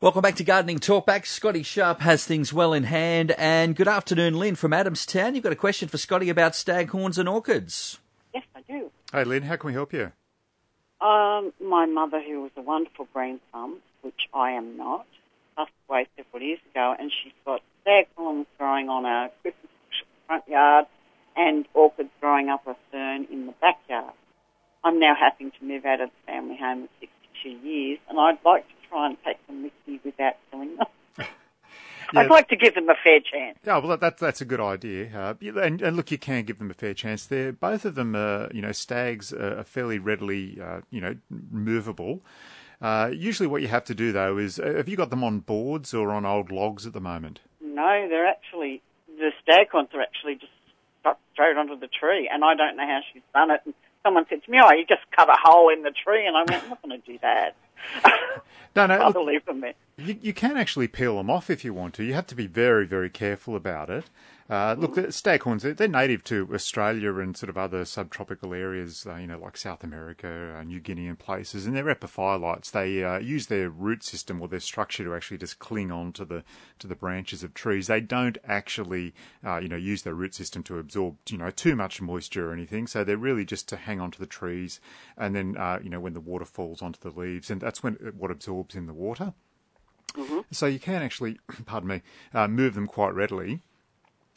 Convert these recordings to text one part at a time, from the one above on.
Welcome back to Gardening Talkback. Scotty Sharp has things well in hand. And good afternoon, Lynn from Adamstown. You've got a question for Scotty about staghorns and orchids. Yes, I do. Hey, Lynn, how can we help you? Um, my mother, who was a wonderful green thumb, which I am not, passed away several years ago, and she's got staghorns growing on a Christmas bush front yard and orchids growing up a fern in the backyard. I'm now having to move out of the family home at 62 years, and I'd like to try and take them with me without killing them. Yeah. I'd like to give them a fair chance. Yeah, well, that, that's a good idea. Uh, and, and look, you can give them a fair chance. They're both of them, are, you know, stags are fairly readily, uh, you know, movable. Uh, usually, what you have to do though is, uh, have you got them on boards or on old logs at the moment? No, they're actually the stag staghorns are actually just stuck straight onto the tree, and I don't know how she's done it. And someone said to me, "Oh, you just cut a hole in the tree," and I went, "I'm not going to do that." No, no, I'll leave them there. You, you can actually peel them off if you want to. You have to be very, very careful about it. Uh, look, the staghorns, they're, native to Australia and sort of other subtropical areas, uh, you know, like South America, uh, New Guinea and places, and they're epiphylites. They uh, use their root system or their structure to actually just cling on to the, to the branches of trees. They don't actually, uh, you know, use their root system to absorb, you know, too much moisture or anything. So they're really just to hang on to the trees and then, uh, you know, when the water falls onto the leaves, and that's when what absorbs in the water. So you can actually, pardon me, uh, move them quite readily.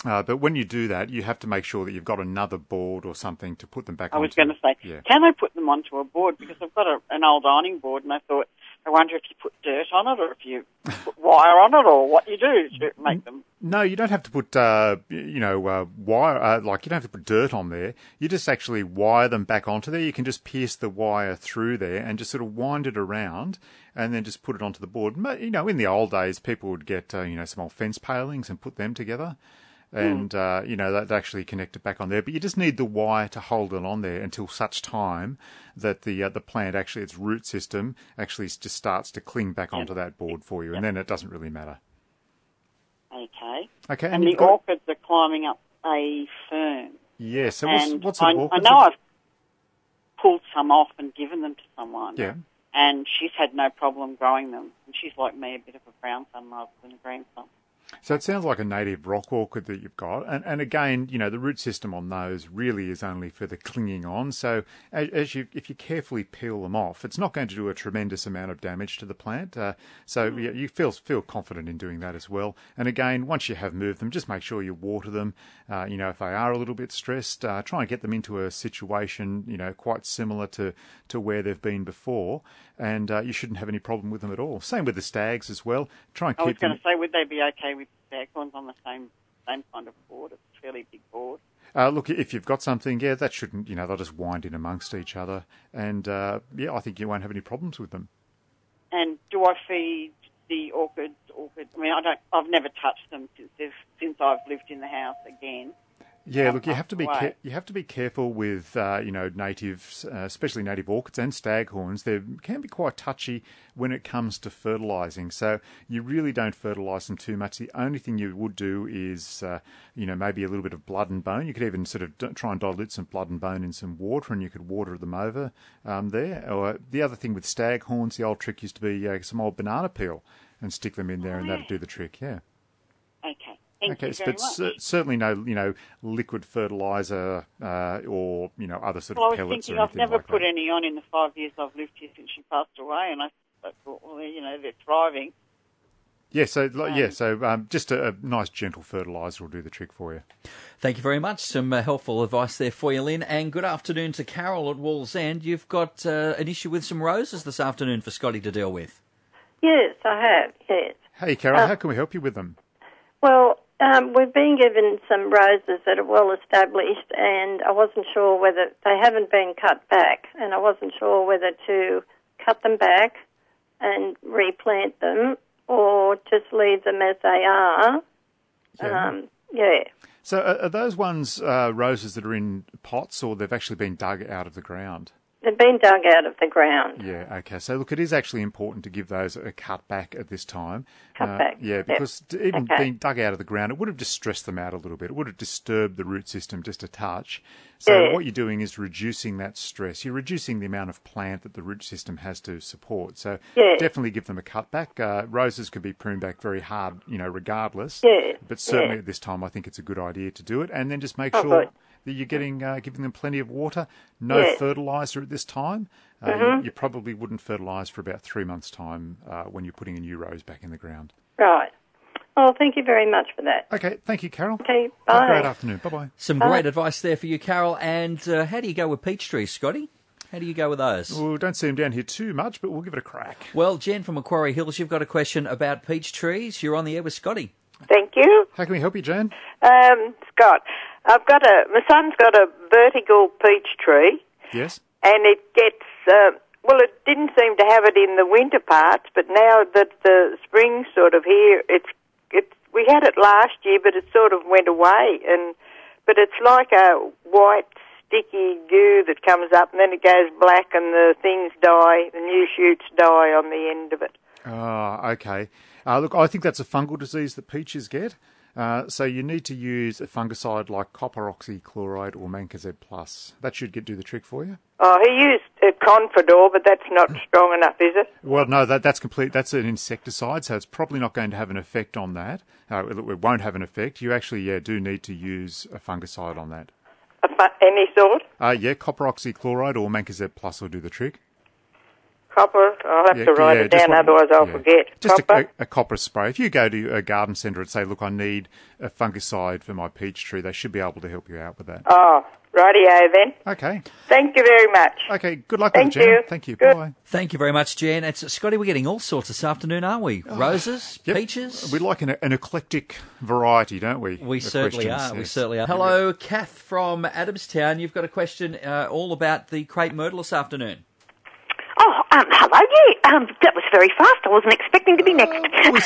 Uh, but when you do that, you have to make sure that you've got another board or something to put them back on I was onto. going to say, Yeah. can I put them onto a board? Because I've got a, an old ironing board, and I thought, I wonder if you put dirt on it, or if you put wire on it, or what you do to make them. No, you don't have to put, uh, you know, uh, wire, uh, like you don't have to put dirt on there. You just actually wire them back onto there. You can just pierce the wire through there and just sort of wind it around and then just put it onto the board. You know, in the old days, people would get, uh, you know, some old fence palings and put them together. And, uh, you know, they'd actually connect it back on there. But you just need the wire to hold it on there until such time that the, uh, the plant actually, its root system actually just starts to cling back onto that board for you. And then it doesn't really matter. Okay. Okay. And, the got- orchids are climbing up a fern. Yeah, so what's, and what I, sort of I know I've pulled some off and given them to someone. Yeah. And she's had no problem growing them. And she's like me, a bit of a brown thumb rather than a green thumb. So it sounds like a native rock orchid that you've got. And, and again, you know, the root system on those really is only for the clinging on. So as, as you, if you carefully peel them off, it's not going to do a tremendous amount of damage to the plant. Uh, so you, you feel feel confident in doing that as well. And again, once you have moved them, just make sure you water them. Uh, you know, if they are a little bit stressed, uh, try and get them into a situation, you know, quite similar to, to where they've been before. And uh, you shouldn't have any problem with them at all. Same with the stags as well. Try and keep. I was going to say, would they be okay with staghorns on the same same kind of board? It's a fairly big board. Uh, look, if you've got something, yeah, that shouldn't, you know, they'll just wind in amongst each other. And, uh, yeah, I think you won't have any problems with them. And do I feed the orchids? Orchid? I mean, I don't. I've never touched them since since I've lived in the house again. Yeah, look, you have to be ca- you have to be careful with uh, you know natives, uh, especially native orchids and staghorns. They can be quite touchy when it comes to fertilizing. So you really don't fertilize them too much. The only thing you would do is uh, you know maybe a little bit of blood and bone. You could even sort of d- try and dilute some blood and bone in some water, and you could water them over um, there. Or the other thing with staghorns, the old trick used to be uh, some old banana peel and stick them in there, and that'd do the trick. Yeah. Okay. Thank Okay, you very but much. cer- certainly no, you know, liquid fertilizer uh, or you know other sort well, I of was thinking or I've never like put that. any on in the five years I've lived here since she passed away, and I, I thought, well, you know, they're thriving. Yeah, so like, yeah, Um, so um, just a, a nice gentle fertilizer will do the trick for you. Thank you very much. Some uh, helpful advice there for you, Lynn. And good afternoon to Carol at Wallsend. You've got uh, an issue with some roses this afternoon for Scotty to deal with. Yes, I have, yes. Hey, Carol, Uh, how can we help you with them? Well, um, we've been given some roses that are well established, and I wasn't sure whether they haven't been cut back, and I wasn't sure whether to cut them back and replant them or just leave them as they are. Yeah. Um, yeah. so are, are those ones uh, roses that are in pots or they've actually been dug out of the ground? They've been dug out of the ground. Yeah, okay. So look, it is actually important to give those a cut back at this time. Cut Uh, back, Yeah, because t- even Okay. being dug out of the ground, it would have just stressed them out a little bit. It would have disturbed the root system just a touch. So Yeah. what you're doing is reducing that stress. You're reducing the amount of plant that the root system has to support. So Yeah. definitely give them a cut back. Uh, roses could be pruned back very hard, you know, regardless. Yeah, But certainly yeah. at this time, I think it's a good idea to do it. And then just make Oh, sure good. That you're getting uh, giving them plenty of water. No Yeah. fertilizer at this time. Uh, Mm-hmm. you, you probably wouldn't fertilise for about three months' time uh, when you're putting a new rose back in the ground. Right. Oh, thank you very much for that. Okay, thank you, Carol. Okay, Have a great afternoon. Bye bye. Some great advice there for you, Carol. And uh, how do you go with peach trees, Scotty? How do you go with those? Well, don't see them down here too much, but we'll give it a crack. Well, Jen from Macquarie Hills, you've got a question about peach trees. You're on the air with Scotty. Thank you. How can we help you, Jen? Um, Scott, I've got a, my son's got a vertical peach tree Yes. and it gets, uh, well, it didn't seem to have it in the winter parts, but now that the spring's sort of here, it's, it's, we had it last year, but it sort of went away and, but it's like a white sticky goo that comes up and then it goes black and the things die, the new shoots die on the end of it. Ah, okay. Uh, look, I think that's a fungal disease that peaches get. Uh, so you need to use a fungicide like copper oxychloride or mancozeb plus. That should get do the trick for you. Oh, he used uh, Confidor, but that's not strong enough, is it? Well, no, that, that's complete. That's an insecticide, so it's probably not going to have an effect on that. Uh, it, it won't have an effect. You actually, yeah, do need to use a fungicide on that. A fu- Any sort? Uh, yeah, copper oxychloride or mancozeb plus will do the trick. Copper? I'll have Yeah, to write yeah, it down, one- otherwise I'll yeah. forget. Just a, Copper? a, a copper spray. If you go to a garden centre and say, "Look, I need a fungicide for my peach tree," they should be able to help you out with that. Oh, rightio then. Okay. Thank you very much. Okay. Good luck Thank with it, Jan. you. Thank you. Good. Bye. Thank you very much, Jen. It's Scotty. We're getting all sorts this afternoon, aren't we? Roses, Yep. peaches. We like an, an eclectic variety, don't we? We certainly questions, are. We certainly are. Hello, Kath from Adamstown. You've got a question uh, all about the crepe myrtle this afternoon. Um, hello, yeah. Um, that was very fast. I wasn't expecting to be next.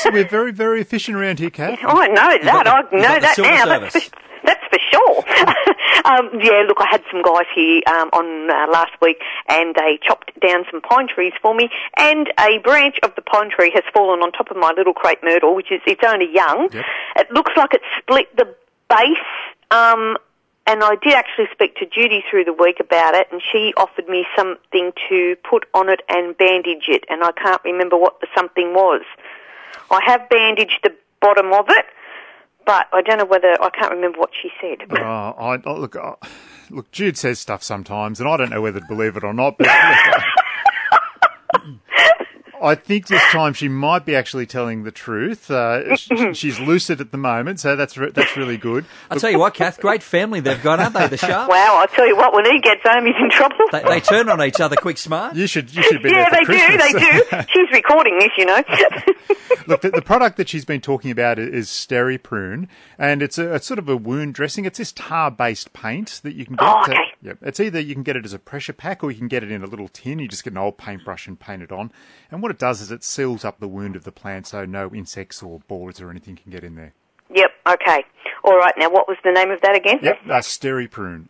We're, we're very, very efficient around here, Kath. Oh, I know that. the- I know that now. That's for, that's for sure. um, yeah, look, I had some guys here um, on uh, last week, and they chopped down some pine trees for me, and a branch of the pine tree has fallen on top of my little crepe myrtle, which is it's only young. Yep. It looks like it split the base. Um, and I did actually speak to Judy through the week about it, and she offered me something to put on it and bandage it, and I can't remember what the something was. I have bandaged the bottom of it, but I don't know whether I can't remember what she said. Oh, I, oh, look, oh, look, Jude says stuff sometimes, and I don't know whether to believe it or not. But I think this time she might be actually telling the truth. Uh, sh- she's lucid at the moment, so that's re- that's really good. I'll tell you what, Kath, great family they've got, aren't they? The Sharps. Wow, I tell you what, when he gets home, he's in trouble. They, they turn on each other quick smart. You should you should be yeah, there they for do, they do. She's recording this, you know. Look, the, the product that she's been talking about is Steri Prune, and it's a it's sort of a wound dressing. It's this tar-based paint that you can get. Oh, okay. yep. It's either you can get it as a pressure pack or you can get it in a little tin. You just get an old paintbrush and paint it on. And what it does is it seals up the wound of the plant so no insects or boars or anything can get in there. yep, okay. All right, now what was the name of that again? Yep, uh, that's Steri Prune.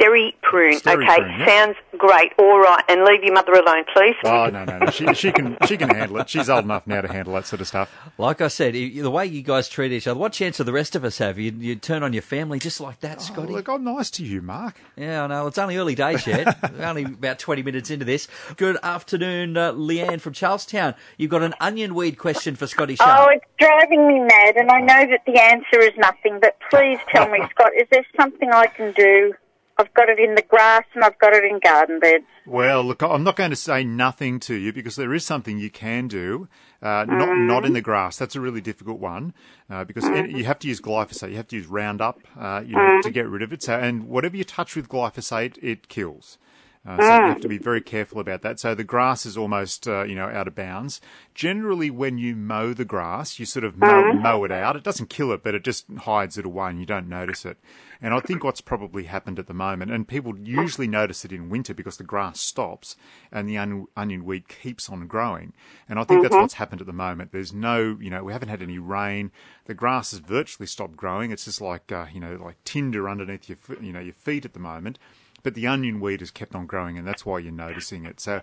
Steri prune. Steri okay, prune, yep. sounds great. All right, and leave your mother alone, please. Oh no no no! She she can she can handle it. She's old enough now to handle that sort of stuff. Like I said, the way you guys treat each other, what chance do the rest of us have? You, you turn on your family just like that, Oh, Scotty. look, I'm nice to you, Mark. Yeah, I know. It's only early days yet. We're only about 20 minutes into this. Good afternoon, uh, Leanne from Charlestown. You've got an onion weed question for Scotty Oh, it's driving me mad, and I know that the answer is nothing, but please tell me, Scott, is there something I can do? I've got it in the grass and I've got it in garden beds. Well, look, I'm not going to say nothing to you because there is something you can do. Uh, not not in the grass. That's a really difficult one uh, because it- you have to use glyphosate. You have to use Roundup, uh, you know, to get rid of it. So, and whatever you touch with glyphosate, it kills. Uh, so you have to be very careful about that. So the grass is almost, uh, you know, out of bounds. Generally, when you mow the grass, you sort of mow, mow it out. It doesn't kill it, but it just hides it away, and you don't notice it. And I think what's probably happened at the moment, and people usually notice it in winter because the grass stops and the onion, onion weed keeps on growing. And I think that's what's happened at the moment. There's no, you know, we haven't had any rain. The grass has virtually stopped growing. It's just like, uh, you know, like tinder underneath your, you know, your feet at the moment. But the onion weed has kept on growing, and that's why you're noticing it. So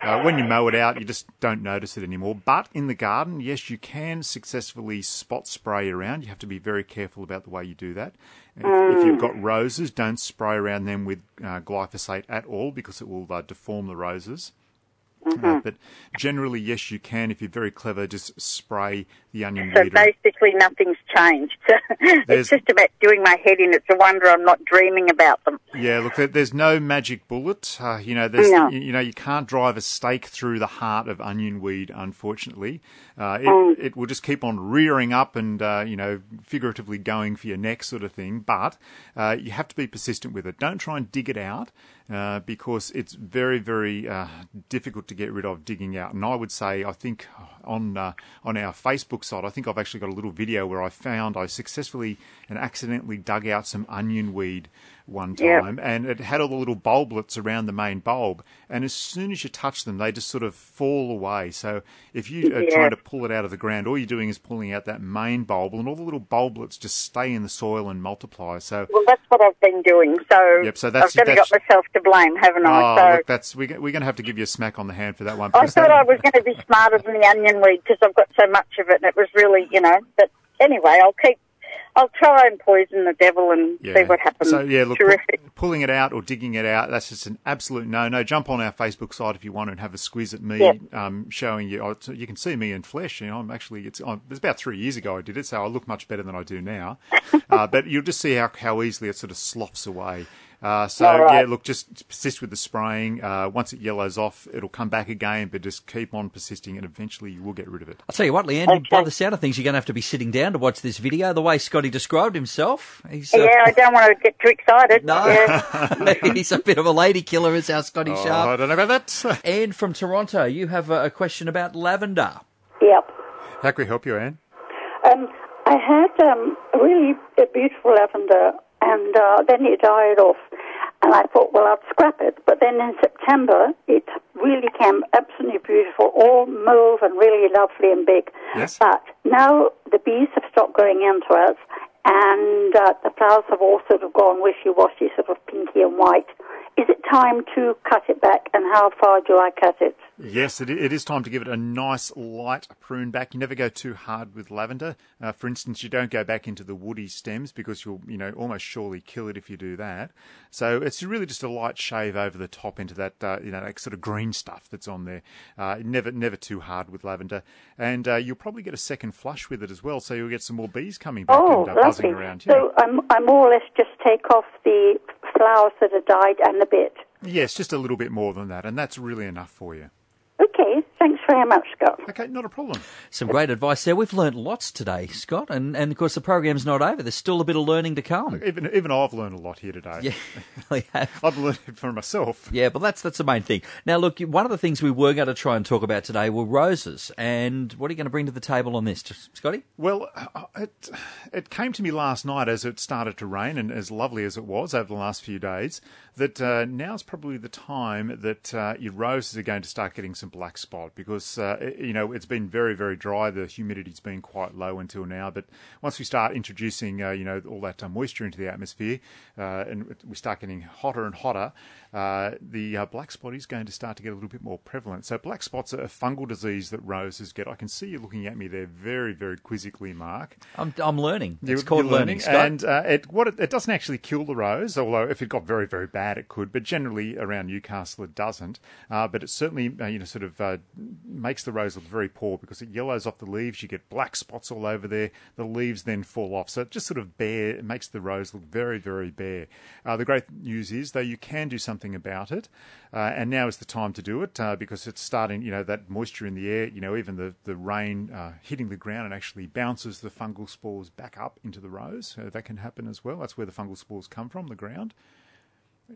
uh, when you mow it out, you just don't notice it anymore. But in the garden, yes, you can successfully spot spray around. You have to be very careful about the way you do that. If, if you've got roses, don't spray around them with uh, glyphosate at all because it will uh, deform the roses. Uh, but generally, yes, you can. If you're very clever, just spray the onion So basically, nothing's changed. It's just about doing my head in. It's a wonder I'm not dreaming about them. Yeah, look, there's no magic bullet. Uh, you know, there's, No. you, you know, you can't drive a stake through the heart of onion weed. Unfortunately, uh, it, Mm. it will just keep on rearing up and uh, you know, figuratively going for your neck, sort of thing. But uh, you have to be persistent with it. Don't try and dig it out. Uh, because it's very, very uh, difficult to get rid of digging out. And I would say, I think on uh, on our Facebook I think I've actually got a little video where I found I successfully and accidentally dug out some onion weed one Yep. time, and it had all the little bulblets around the main bulb. And as soon as you touch them, they just sort of fall away. So if you are Yeah. trying to pull it out of the ground, all you're doing is pulling out that main bulb, and all the little bulblets just stay in the soil and multiply. So Well, that's what I've been doing. So, Yep, so that's- I've got myself to blame, haven't I? Oh, so look, that's we're, we're going to have to give you a smack on the hand for that one. I thought I was going to be smarter than the onion weed because I've got so much of it, and it was really, you know. But anyway, I'll keep. I'll try and poison the devil and see what happens. So yeah, look, pu- terrific. pulling it out or digging it out, that's just an absolute no-no. Jump on our Facebook site if you want and have a squeeze at me, Yep. um, showing you. oh, it's- You can see me in flesh. You know, I'm actually. It's. oh, It was about three years ago I did it, so I look much better than I do now. uh, but you'll just see how how easily it sort of sloughs away. Uh, so All right. yeah, look, just persist with the spraying. Uh, once it yellows off, it'll come back again, but just keep on persisting, and eventually you will get rid of it. I'll tell you what, Leanne, by the sound of things, you're going to have to be sitting down to watch this video. The way Scotty described himself, he's uh, Yeah, I don't want to get too excited. no, Yeah. he's a bit of a lady killer, is our Scotty Oh, I don't know about that. Anne from Toronto, you have a, a question about lavender. Yep. How can we help you, Anne? Um, I had um, a really a beautiful lavender, and uh, then it died off. And I thought, well, I'd scrap it. But then in September, it really came absolutely beautiful, all mauve and really lovely and big. Yes. But now the bees have stopped going into it, and uh, the flowers have all sort of gone wishy-washy, sort of pinky and white. Is it time to cut it back, and how far do I cut it? Yes, it, it is time to give it a nice light prune back. You never go too hard with lavender. Uh, for instance, you don't go back into the woody stems because you'll, you know, almost surely kill it if you do that. So it's really just a light shave over the top into that, uh, you know, that sort of green stuff that's on there. Uh, never, never too hard with lavender, and uh, you'll probably get a second flush with it as well. So you'll get some more bees coming back Oh, and uh, buzzing around. Yeah. So I'm, I more or less just take off the flowers that are died and a bit. yes, just a little bit more than that, and that's really enough for you. Thanks very much, Scott. Okay, not a problem. Some great advice there. We've learnt lots today, Scott, and, and of course the program's not over. There's still a bit of learning to come. Even even I've learned a lot here today. Yeah, we have. I've learned it for myself. Yeah, but that's that's the main thing. Now, look, one of the things we were going to try and talk about today were roses, and what are you going to bring to the table on this, Scotty? Well, uh, it it came to me last night as it started to rain, and as lovely as it was over the last few days, that uh, now's probably the time that uh, your roses are going to start getting some black spot because uh, you know it's been very very dry. The humidity's been quite low until now, but once we start introducing uh, you know all that uh, moisture into the atmosphere, uh, and we start getting hotter and hotter, uh, the uh, black spot is going to start to get a little bit more prevalent. So black spots are a fungal disease that roses get. I can see you looking at me there very very quizzically, Mark. I'm I'm learning. It's You're- called you're learning, Scott. and uh, it what it, it doesn't actually kill the rose, although if it got very very bad, it could. But generally around Newcastle, it doesn't. Uh, but it certainly uh, you know sort of uh, makes the rose look very poor because it yellows off the leaves. You get black spots all over there. The leaves then fall off, so it just sort of bare. It makes the rose look very very bare. Uh, the great news is though you can do something about it, uh, and now is the time to do it uh, because it's starting. You know that moisture in the air. You know even the the rain uh, hitting the ground and actually bounces the fungal spores back up into the rose. That can happen as well. That's where the fungal spores come from, the ground.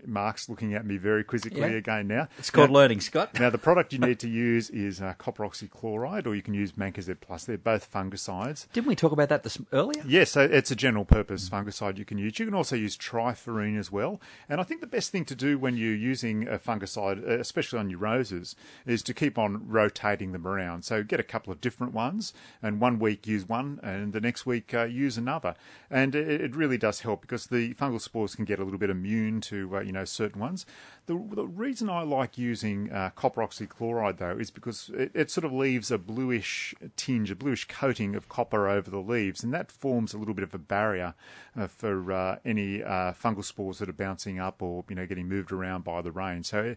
Mark's looking at me very quizzically Yeah. again now. it's called Now- learning, Scott. now, the product you need to use is uh, copper oxychloride, or you can use Mancozeb Plus. They're both fungicides. Didn't we talk about that this earlier? Yes, so it's a general purpose fungicide you can use. You can also use triforine as well. And I think the best thing to do when you're using a fungicide, uh, especially on your roses, is to keep on rotating them around. So get a couple of different ones, and one week use one, and the next week uh, use another. And it, it really does help because the fungal spores can get a little bit immune to uh, you know certain ones. The, the reason I like using uh, copper oxychloride though is because it, it sort of leaves a bluish tinge, a bluish coating of copper over the leaves, and that forms a little bit of a barrier uh, for uh, any uh, fungal spores that are bouncing up or you know getting moved around by the rain. So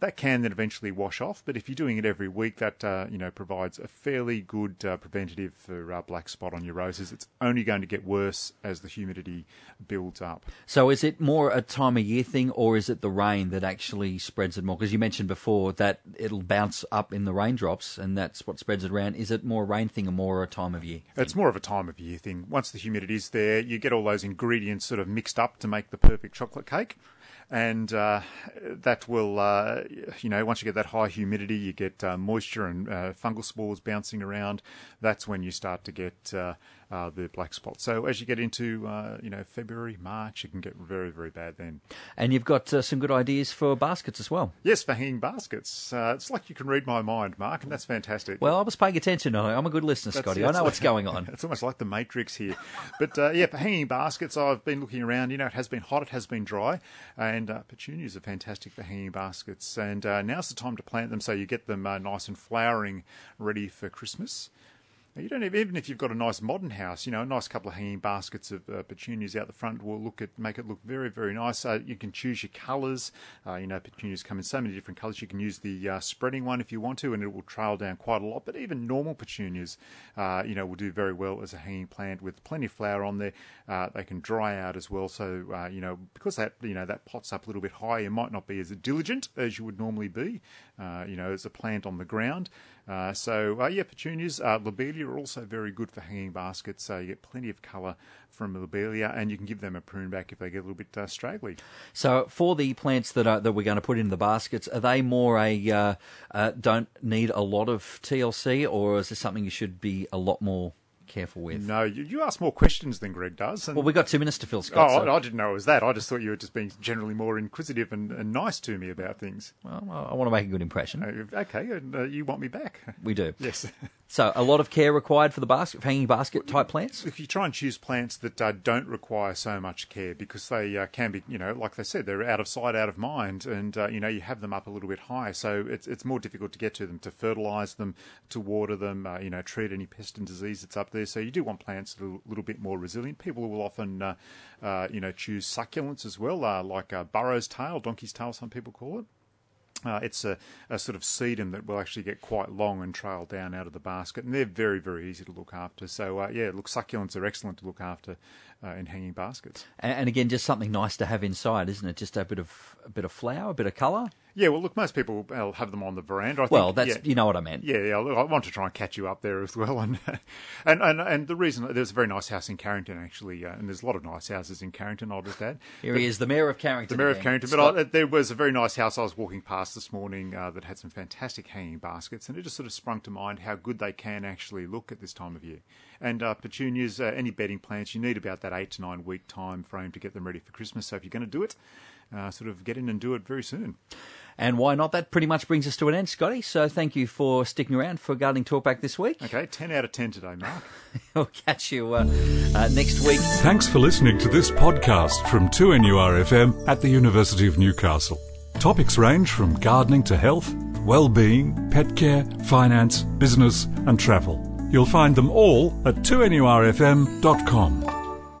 that can then eventually wash off, but if you're doing it every week, that uh, you know provides a fairly good uh, preventative for uh, black spot on your roses. It's only going to get worse as the humidity builds up. So is it more a time of year thing, or is it the rain that actually spreads it more? Because you mentioned before that it'll bounce up in the raindrops, and that's what spreads it around. Is it more a rain thing or more a time of year? It's more of a time of year thing. Once the humidity is there, you get all those ingredients sort of mixed up to make the perfect chocolate cake and uh, that will, uh, you know, once you get that high humidity, you get uh, moisture and uh, fungal spores bouncing around. That's when you start to get uh, uh, the black spot. So as you get into, you know, February, March, it can get very, very bad then. And you've got some good ideas for baskets as well. Yes, for hanging baskets. it's like you can read my mind, Mark, and that's fantastic. Well, I was paying attention. I'm a good listener, that's, Scotty. That's, I know what's going on. It's almost like the Matrix here. But yeah, for hanging baskets, I've been looking around. You know, it has been hot, it has been dry, and and uh, petunias are fantastic for hanging baskets. And uh, now's the time to plant them so you get them uh, nice and flowering, ready for Christmas. You don't even, if you've got a nice modern house, you know, a nice couple of hanging baskets of uh, petunias out the front will look at make it look very very nice. Uh, you can choose your colours. Uh, you know, petunias come in so many different colours. You can use the uh, spreading one if you want to, and it will trail down quite a lot. But even normal petunias, uh, you know, will do very well as a hanging plant with plenty of flower on there. Uh, they can dry out as well. So you know, because that you know that pots up a little bit high, you might not be as diligent as you would normally be. You know, as a plant on the ground. Uh, so, uh, yeah, petunias, uh, lobelia are also very good for hanging baskets. So you get plenty of colour from lobelia, and you can give them a prune back if they get a little bit uh, straggly. So, for the plants that are, that we're going to put in the baskets, are they more a uh, uh, don't need a lot of TLC, or is this something you should be a lot more careful with. No, you, you ask more questions than Greg does. well, we've got two minutes to fill, Scott. Oh, so. I, I, didn't know it was that. I just thought you were just being generally more inquisitive and, and nice to me about things. Well, I want to make a good impression. Uh, okay, and uh, you want me back. We do. Yes. So, a lot of care required for the basket, hanging basket type plants. If you try and choose plants that uh, don't require so much care, because they uh, can be, you know, like they said, they're out of sight, out of mind, and uh, you know, you have them up a little bit high, so it's it's more difficult to get to them, to fertilise them, to water them, uh, you know, treat any pest and disease that's up there. So you do want plants that are a little bit more resilient. People will often, uh, uh, you know, choose succulents as well, like burro's tail, donkey's tail, some people call it. Uh, it's a, a, sort of sedum that will actually get quite long and trail down out of the basket, and they're very, very easy to look after. So, uh, yeah, look, succulents are excellent to look after uh, in hanging baskets. And, and, again, just something nice to have inside, isn't it? Just a bit of a bit of flower, a bit of colour. Yeah, well, look, most people will have them on the veranda. I well, think, that's yeah, you know what I meant. Yeah, yeah. Look, I want to try and catch you up there as well, and and and, and the reason there's a very nice house in Carrington actually, uh, and there's a lot of nice houses in Carrington. I'll just add. Here but, he is, the mayor of Carrington. The mayor of Carrington. Scott. But I, there was a very nice house I was walking past this morning uh, that had some fantastic hanging baskets, and it just sort of sprung to mind how good they can actually look at this time of year. And uh, petunias, uh, any bedding plants, you need about that eight to nine week time frame to get them ready for Christmas. So if you're going to do it, uh, sort of get in and do it very soon. And why not? That pretty much brings us to an end, Scotty. So thank you for sticking around for Gardening Talkback this week. Okay, 10 out of 10 today, Mark. we'll catch you uh, uh, next week. Thanks for listening to this podcast from 2NURFM at the University of Newcastle. Topics range from gardening to health, well-being, pet care, finance, business and travel. You'll find them all at 2NURFM.com.